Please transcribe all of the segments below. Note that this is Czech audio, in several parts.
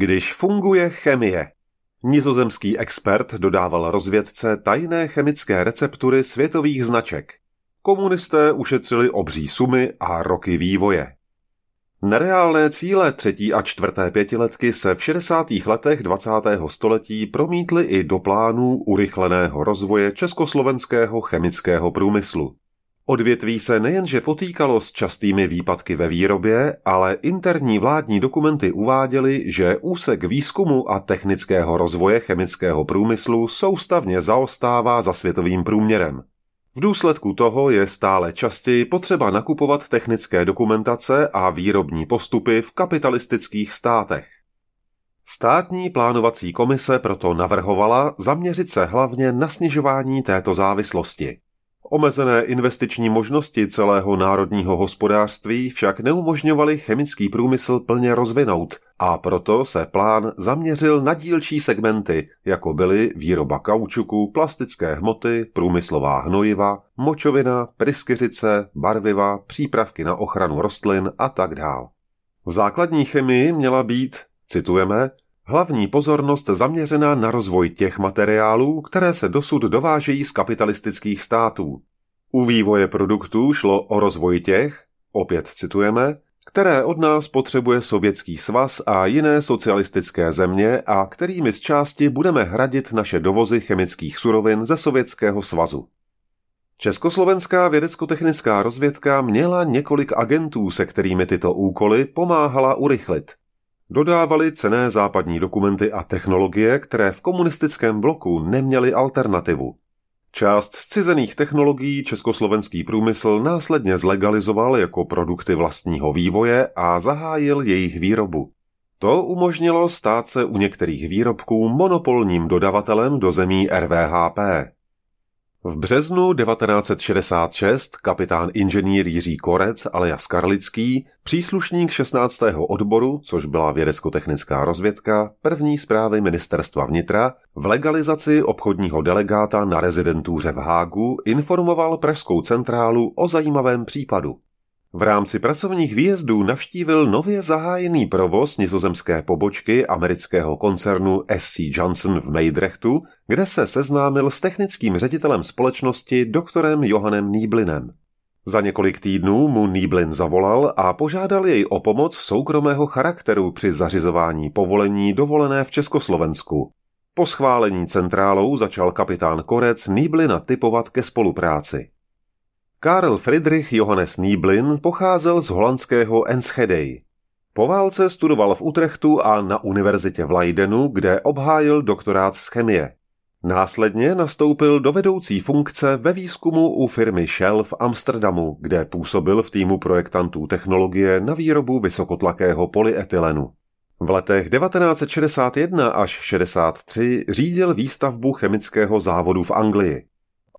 Když funguje chemie. Nizozemský expert dodával rozvědce tajné chemické receptury světových značek. Komunisté ušetřili obří sumy a roky vývoje. Nereálné cíle třetí a čtvrté pětiletky se v 60. letech 20. století promítly i do plánů urychleného rozvoje československého chemického průmyslu. Odvětví se nejenže potýkalo s častými výpadky ve výrobě, ale interní vládní dokumenty uváděly, že úsek výzkumu a technického rozvoje chemického průmyslu soustavně zaostává za světovým průměrem. V důsledku toho je stále častěji potřeba nakupovat technické dokumentace a výrobní postupy v kapitalistických státech. Státní plánovací komise proto navrhovala zaměřit se hlavně na snižování této závislosti. Omezené investiční možnosti celého národního hospodářství však neumožňovaly chemický průmysl plně rozvinout a proto se plán zaměřil na dílčí segmenty, jako byly výroba kaučuku, plastické hmoty, průmyslová hnojiva, močovina, pryskyřice, barviva, přípravky na ochranu rostlin a tak dál. V základní chemii měla být, citujeme, Hlavní pozornost zaměřená na rozvoj těch materiálů, které se dosud dovážejí z kapitalistických států. U vývoje produktů šlo o rozvoj těch, opět citujeme, které od nás potřebuje Sovětský svaz a jiné socialistické země a kterými z části budeme hradit naše dovozy chemických surovin ze Sovětského svazu. Československá vědecko-technická rozvědka měla několik agentů, se kterými tyto úkoly pomáhala urychlit – Dodávali cené západní dokumenty a technologie, které v komunistickém bloku neměly alternativu. Část zcizených technologií československý průmysl následně zlegalizoval jako produkty vlastního vývoje a zahájil jejich výrobu. To umožnilo stát se u některých výrobků monopolním dodavatelem do zemí RVHP. V březnu 1966 kapitán inženýr Jiří Korec alias Karlický, příslušník 16. odboru, což byla vědecko-technická rozvědka, první zprávy ministerstva vnitra, v legalizaci obchodního delegáta na rezidentuře v Hágu informoval Pražskou centrálu o zajímavém případu. V rámci pracovních výjezdů navštívil nově zahájený provoz nizozemské pobočky amerického koncernu SC Johnson v Meidrechtu, kde se seznámil s technickým ředitelem společnosti doktorem Johanem Nýblinem. Za několik týdnů mu Nýblin zavolal a požádal jej o pomoc soukromého charakteru při zařizování povolení dovolené v Československu. Po schválení centrálou začal kapitán Korec Nýblina typovat ke spolupráci. Karl Friedrich Johannes Nieblin pocházel z holandského Enschede. Po válce studoval v Utrechtu a na univerzitě v Leidenu, kde obhájil doktorát z chemie. Následně nastoupil do vedoucí funkce ve výzkumu u firmy Shell v Amsterdamu, kde působil v týmu projektantů technologie na výrobu vysokotlakého polyetylenu. V letech 1961 až 63 řídil výstavbu chemického závodu v Anglii.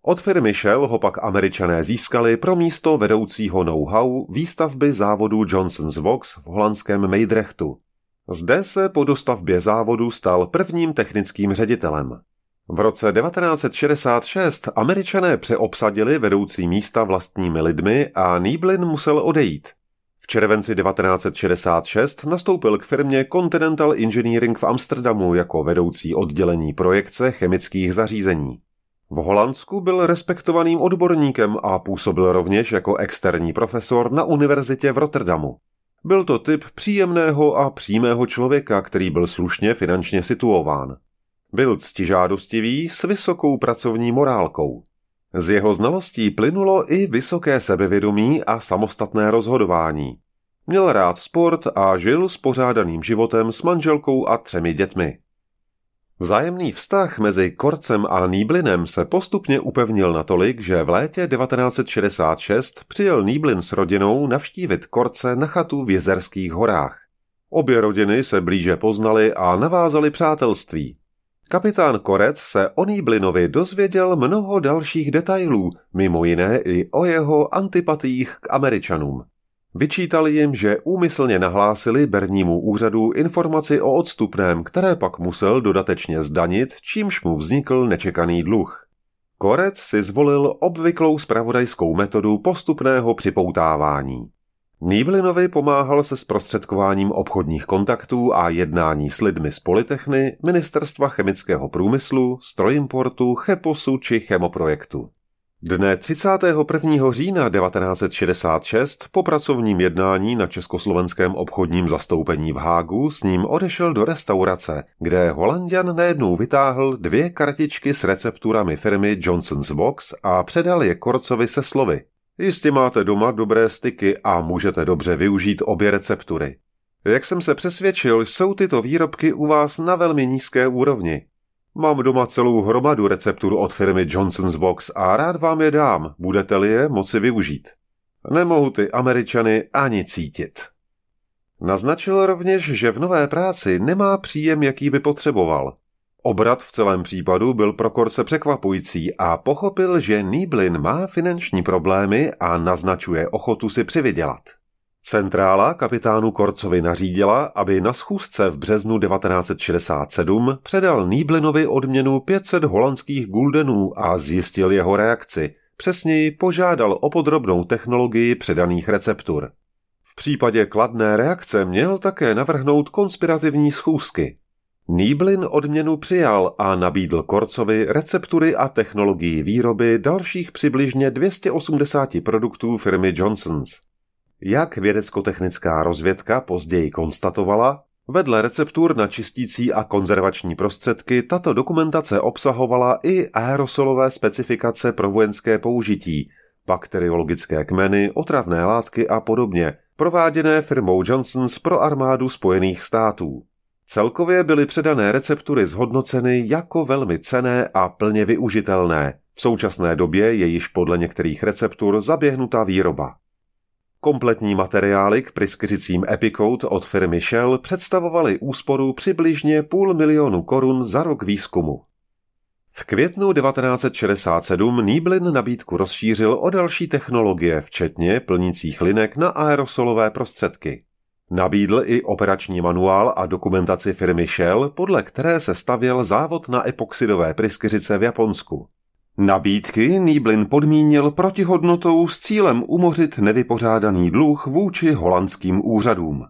Od firmy Shell ho pak američané získali pro místo vedoucího know-how výstavby závodu Johnson's Vox v holandském Meidrechtu. Zde se po dostavbě závodu stal prvním technickým ředitelem. V roce 1966 američané přeobsadili vedoucí místa vlastními lidmi a Nýblin musel odejít. V červenci 1966 nastoupil k firmě Continental Engineering v Amsterdamu jako vedoucí oddělení projekce chemických zařízení. V Holandsku byl respektovaným odborníkem a působil rovněž jako externí profesor na univerzitě v Rotterdamu. Byl to typ příjemného a přímého člověka, který byl slušně finančně situován. Byl ctižádostivý s vysokou pracovní morálkou. Z jeho znalostí plynulo i vysoké sebevědomí a samostatné rozhodování. Měl rád sport a žil spořádaným životem s manželkou a třemi dětmi. Vzájemný vztah mezi Korcem a Nýblinem se postupně upevnil natolik, že v létě 1966 přijel Nýblin s rodinou navštívit Korce na chatu v Jezerských horách. Obě rodiny se blíže poznali a navázali přátelství. Kapitán Korec se o Nýblinovi dozvěděl mnoho dalších detailů, mimo jiné i o jeho antipatích k Američanům. Vyčítali jim, že úmyslně nahlásili bernímu úřadu informaci o odstupném, které pak musel dodatečně zdanit, čímž mu vznikl nečekaný dluh. Korec si zvolil obvyklou spravodajskou metodu postupného připoutávání. Nýblinovi pomáhal se zprostředkováním obchodních kontaktů a jednání s lidmi z Politechny, Ministerstva chemického průmyslu, strojimportu, Cheposu či chemoprojektu. Dne 31. října 1966 po pracovním jednání na československém obchodním zastoupení v Hágu s ním odešel do restaurace, kde Holandian najednou vytáhl dvě kartičky s recepturami firmy Johnson's Box a předal je Korcovi se slovy. Jistě máte doma dobré styky a můžete dobře využít obě receptury. Jak jsem se přesvědčil, jsou tyto výrobky u vás na velmi nízké úrovni. Mám doma celou hromadu receptur od firmy Johnson's Box a rád vám je dám, budete-li je moci využít. Nemohu ty Američany ani cítit. Naznačil rovněž, že v nové práci nemá příjem, jaký by potřeboval. Obrat v celém případu byl pro Korce překvapující a pochopil, že Nýblin má finanční problémy a naznačuje ochotu si přivydělat. Centrála kapitánu Korcovi nařídila, aby na schůzce v březnu 1967 předal Nýblinovi odměnu 500 holandských guldenů a zjistil jeho reakci. Přesněji požádal o podrobnou technologii předaných receptur. V případě kladné reakce měl také navrhnout konspirativní schůzky. Nýblin odměnu přijal a nabídl Korcovi receptury a technologii výroby dalších přibližně 280 produktů firmy Johnsons. Jak vědecko-technická rozvědka později konstatovala, vedle receptur na čistící a konzervační prostředky tato dokumentace obsahovala i aerosolové specifikace pro vojenské použití, bakteriologické kmeny, otravné látky a podobně, prováděné firmou Johnsons pro armádu Spojených států. Celkově byly předané receptury zhodnoceny jako velmi cené a plně využitelné. V současné době je již podle některých receptur zaběhnutá výroba. Kompletní materiály k pryskyřicím Epicode od firmy Shell představovaly úsporu přibližně půl milionu korun za rok výzkumu. V květnu 1967 Nýblin nabídku rozšířil o další technologie, včetně plnících linek na aerosolové prostředky. Nabídl i operační manuál a dokumentaci firmy Shell, podle které se stavěl závod na epoxidové pryskyřice v Japonsku. Nabídky Nýblin podmínil protihodnotou s cílem umořit nevypořádaný dluh vůči holandským úřadům.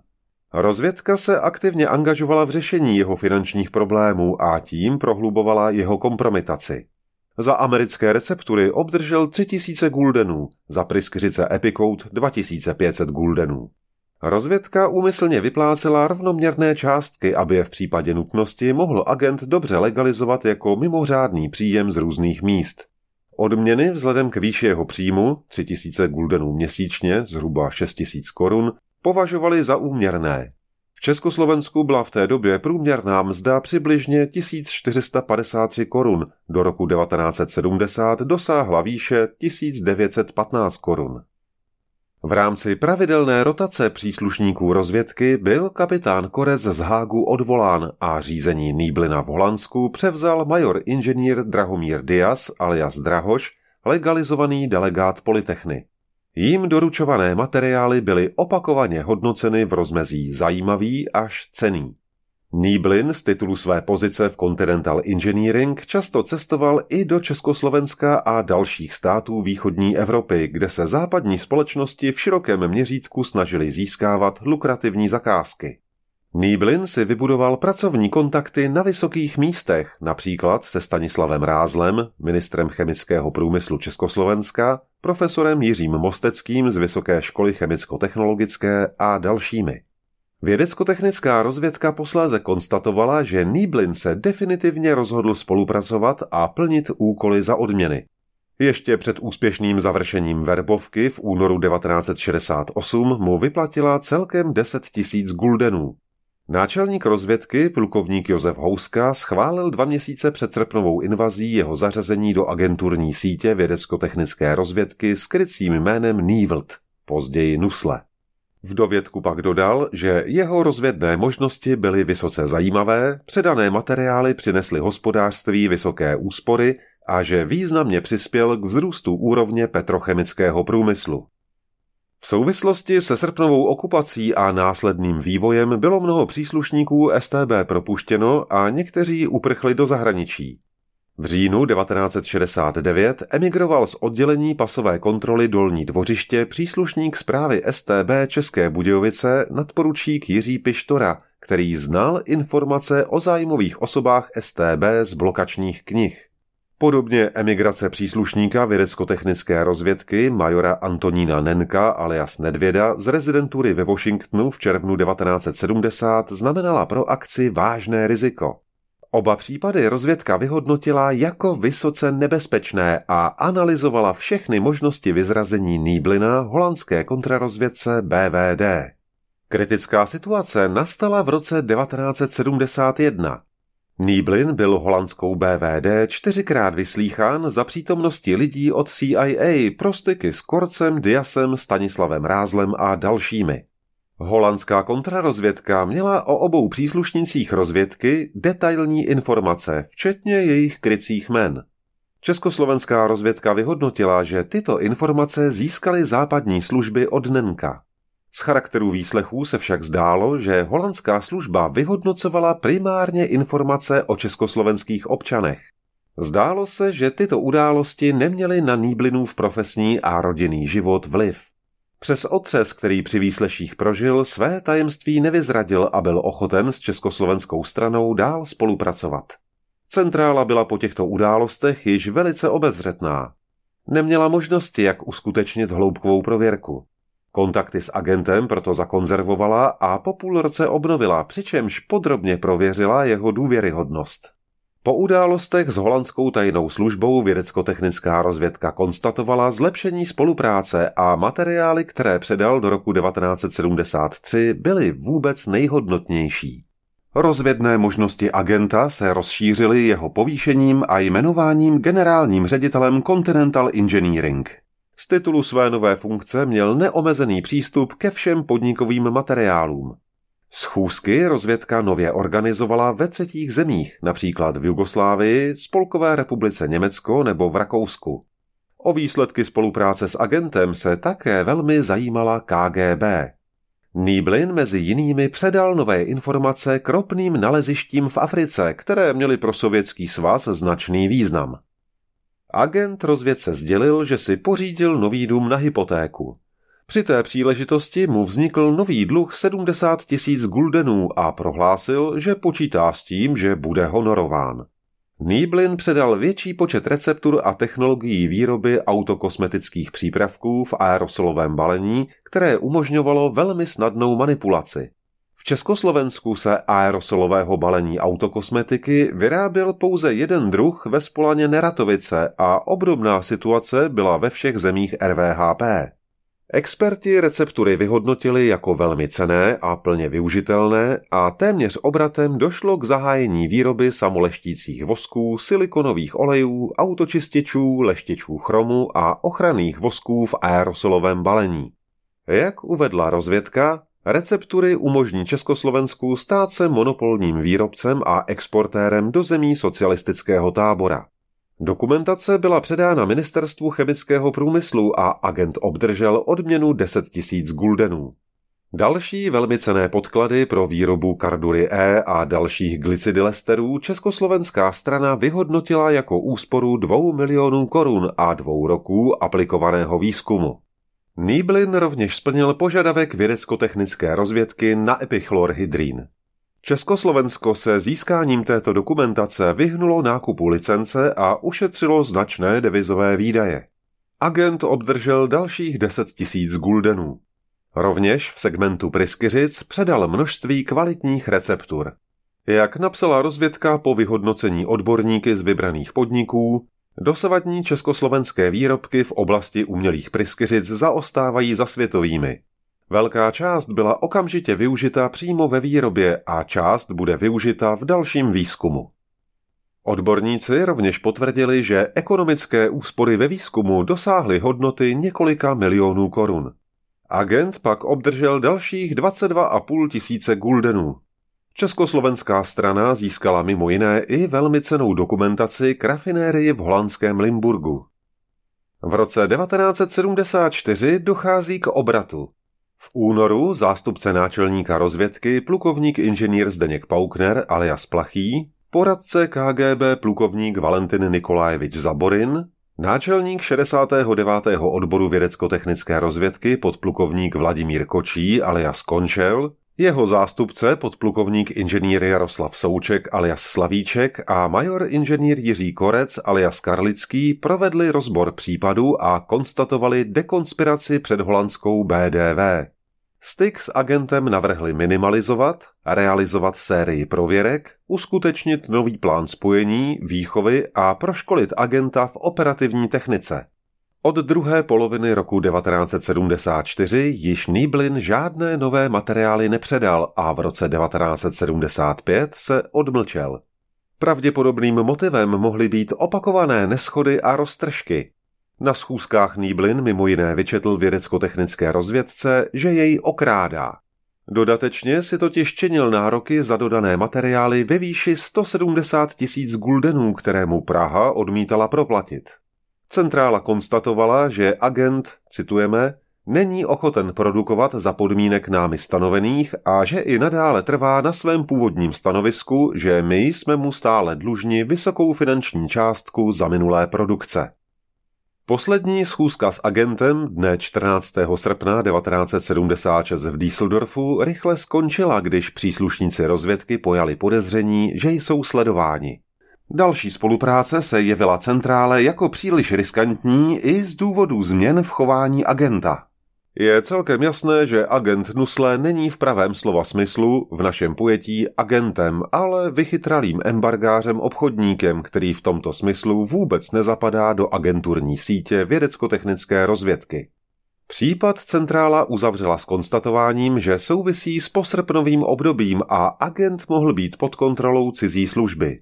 Rozvědka se aktivně angažovala v řešení jeho finančních problémů a tím prohlubovala jeho kompromitaci. Za americké receptury obdržel 3000 guldenů, za pryskyřice Epicode 2500 guldenů. Rozvědka úmyslně vyplácela rovnoměrné částky, aby je v případě nutnosti mohl agent dobře legalizovat jako mimořádný příjem z různých míst. Odměny vzhledem k výši jeho příjmu, 3000 guldenů měsíčně, zhruba 6000 korun, považovali za úměrné. V Československu byla v té době průměrná mzda přibližně 1453 korun, do roku 1970 dosáhla výše 1915 korun. V rámci pravidelné rotace příslušníků rozvědky byl kapitán Korec z Hágu odvolán a řízení Nýblina v Holandsku převzal major inženýr Drahomír Dias alias Drahoš, legalizovaný delegát Politechny. Jím doručované materiály byly opakovaně hodnoceny v rozmezí zajímavý až cený. Nýblin z titulu své pozice v Continental Engineering často cestoval i do Československa a dalších států východní Evropy, kde se západní společnosti v širokém měřítku snažili získávat lukrativní zakázky. Nýblin si vybudoval pracovní kontakty na vysokých místech, například se Stanislavem Rázlem, ministrem chemického průmyslu Československa, profesorem Jiřím Mosteckým z Vysoké školy chemicko-technologické a dalšími. Vědecko-technická rozvědka posléze konstatovala, že Nýblin se definitivně rozhodl spolupracovat a plnit úkoly za odměny. Ještě před úspěšným završením verbovky v únoru 1968 mu vyplatila celkem 10 tisíc guldenů. Náčelník rozvědky, plukovník Josef Houska, schválil dva měsíce před srpnovou invazí jeho zařazení do agenturní sítě vědecko-technické rozvědky s krycím jménem Nívlt, později Nusle. V dovědku pak dodal, že jeho rozvědné možnosti byly vysoce zajímavé, předané materiály přinesly hospodářství vysoké úspory a že významně přispěl k vzrůstu úrovně petrochemického průmyslu. V souvislosti se srpnovou okupací a následným vývojem bylo mnoho příslušníků STB propuštěno a někteří uprchli do zahraničí. V říjnu 1969 emigroval z oddělení pasové kontroly Dolní dvořiště příslušník zprávy STB České Budějovice nadporučík Jiří Pištora, který znal informace o zájmových osobách STB z blokačních knih. Podobně emigrace příslušníka vědecko-technické rozvědky majora Antonína Nenka alias Nedvěda z rezidentury ve Washingtonu v červnu 1970 znamenala pro akci vážné riziko. Oba případy rozvědka vyhodnotila jako vysoce nebezpečné a analyzovala všechny možnosti vyzrazení Nýblina holandské kontrarozvědce BVD. Kritická situace nastala v roce 1971. Nýblin byl holandskou BVD čtyřikrát vyslýchán za přítomnosti lidí od CIA pro styky s Korcem, Diasem, Stanislavem Rázlem a dalšími. Holandská kontrarozvědka měla o obou příslušnících rozvědky detailní informace, včetně jejich krycích men. Československá rozvědka vyhodnotila, že tyto informace získaly západní služby od Nenka. Z charakteru výslechů se však zdálo, že holandská služba vyhodnocovala primárně informace o československých občanech. Zdálo se, že tyto události neměly na Nýblinův profesní a rodinný život vliv. Přes otřes, který při výsleších prožil, své tajemství nevyzradil a byl ochoten s československou stranou dál spolupracovat. Centrála byla po těchto událostech již velice obezřetná. Neměla možnosti, jak uskutečnit hloubkovou prověrku. Kontakty s agentem proto zakonzervovala a po půl roce obnovila, přičemž podrobně prověřila jeho důvěryhodnost. Po událostech s holandskou tajnou službou vědecko-technická rozvědka konstatovala zlepšení spolupráce a materiály, které předal do roku 1973, byly vůbec nejhodnotnější. Rozvědné možnosti agenta se rozšířily jeho povýšením a jmenováním generálním ředitelem Continental Engineering. Z titulu své nové funkce měl neomezený přístup ke všem podnikovým materiálům. Schůzky rozvědka nově organizovala ve třetích zemích, například v Jugoslávii, Spolkové republice Německo nebo v Rakousku. O výsledky spolupráce s agentem se také velmi zajímala KGB. Nýblin mezi jinými předal nové informace k ropným nalezištím v Africe, které měly pro sovětský svaz značný význam. Agent rozvědce sdělil, že si pořídil nový dům na hypotéku. Při té příležitosti mu vznikl nový dluh 70 tisíc guldenů a prohlásil, že počítá s tím, že bude honorován. Nýblin předal větší počet receptur a technologií výroby autokosmetických přípravků v aerosolovém balení, které umožňovalo velmi snadnou manipulaci. V Československu se aerosolového balení autokosmetiky vyráběl pouze jeden druh ve Spolaně Neratovice a obdobná situace byla ve všech zemích RVHP. Experti receptury vyhodnotili jako velmi cené a plně využitelné a téměř obratem došlo k zahájení výroby samoleštících vosků, silikonových olejů, autočističů, leštičů chromu a ochranných vosků v aerosolovém balení. Jak uvedla rozvědka, receptury umožní Československu stát se monopolním výrobcem a exportérem do zemí socialistického tábora. Dokumentace byla předána ministerstvu chemického průmyslu a agent obdržel odměnu 10 000 guldenů. Další velmi cené podklady pro výrobu kardury E a dalších glycidylesterů československá strana vyhodnotila jako úsporu 2 milionů korun a dvou roků aplikovaného výzkumu. Nýblin rovněž splnil požadavek vědecko-technické rozvědky na epichlorhydrín. Československo se získáním této dokumentace vyhnulo nákupu licence a ušetřilo značné devizové výdaje. Agent obdržel dalších 10 tisíc guldenů. Rovněž v segmentu Pryskyřic předal množství kvalitních receptur. Jak napsala rozvědka po vyhodnocení odborníky z vybraných podniků, dosavadní československé výrobky v oblasti umělých pryskyřic zaostávají za světovými. Velká část byla okamžitě využita přímo ve výrobě a část bude využita v dalším výzkumu. Odborníci rovněž potvrdili, že ekonomické úspory ve výzkumu dosáhly hodnoty několika milionů korun. Agent pak obdržel dalších 22,5 tisíce guldenů. Československá strana získala mimo jiné i velmi cenou dokumentaci k rafinérii v holandském Limburgu. V roce 1974 dochází k obratu. V únoru zástupce náčelníka rozvědky plukovník inženýr Zdeněk Paukner alias Plachý poradce KGB plukovník Valentin Nikolajevič Zaborin, náčelník 69. odboru vědecko-technické rozvědky podplukovník Vladimír Kočí alias Končel, jeho zástupce podplukovník inženýr Jaroslav Souček alias Slavíček a major inženýr Jiří Korec alias Karlický provedli rozbor případu a konstatovali dekonspiraci před holandskou BDV. Styk s agentem navrhli minimalizovat, realizovat sérii prověrek, uskutečnit nový plán spojení, výchovy a proškolit agenta v operativní technice. Od druhé poloviny roku 1974 již Nýblin žádné nové materiály nepředal a v roce 1975 se odmlčel. Pravděpodobným motivem mohly být opakované neschody a roztržky, na schůzkách Nýblin mimo jiné vyčetl vědecko-technické rozvědce, že jej okrádá. Dodatečně si totiž činil nároky za dodané materiály ve výši 170 tisíc guldenů, které mu Praha odmítala proplatit. Centrála konstatovala, že agent, citujeme, není ochoten produkovat za podmínek námi stanovených a že i nadále trvá na svém původním stanovisku, že my jsme mu stále dlužni vysokou finanční částku za minulé produkce. Poslední schůzka s agentem dne 14. srpna 1976 v Düsseldorfu rychle skončila, když příslušníci rozvědky pojali podezření, že jsou sledováni. Další spolupráce se jevila centrále jako příliš riskantní i z důvodu změn v chování agenta. Je celkem jasné, že agent Nusle není v pravém slova smyslu v našem pojetí agentem, ale vychytralým embargářem obchodníkem, který v tomto smyslu vůbec nezapadá do agenturní sítě vědecko-technické rozvědky. Případ centrála uzavřela s konstatováním, že souvisí s posrpnovým obdobím a agent mohl být pod kontrolou cizí služby.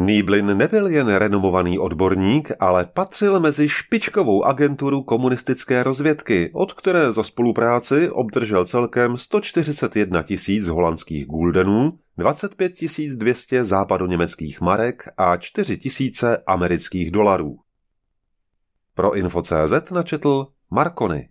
Nýblin nebyl jen renomovaný odborník, ale patřil mezi špičkovou agenturu komunistické rozvědky, od které za spolupráci obdržel celkem 141 tisíc holandských guldenů, 25 200 západoněmeckých marek a 4 tisíce amerických dolarů. Pro Info.cz načetl Markony.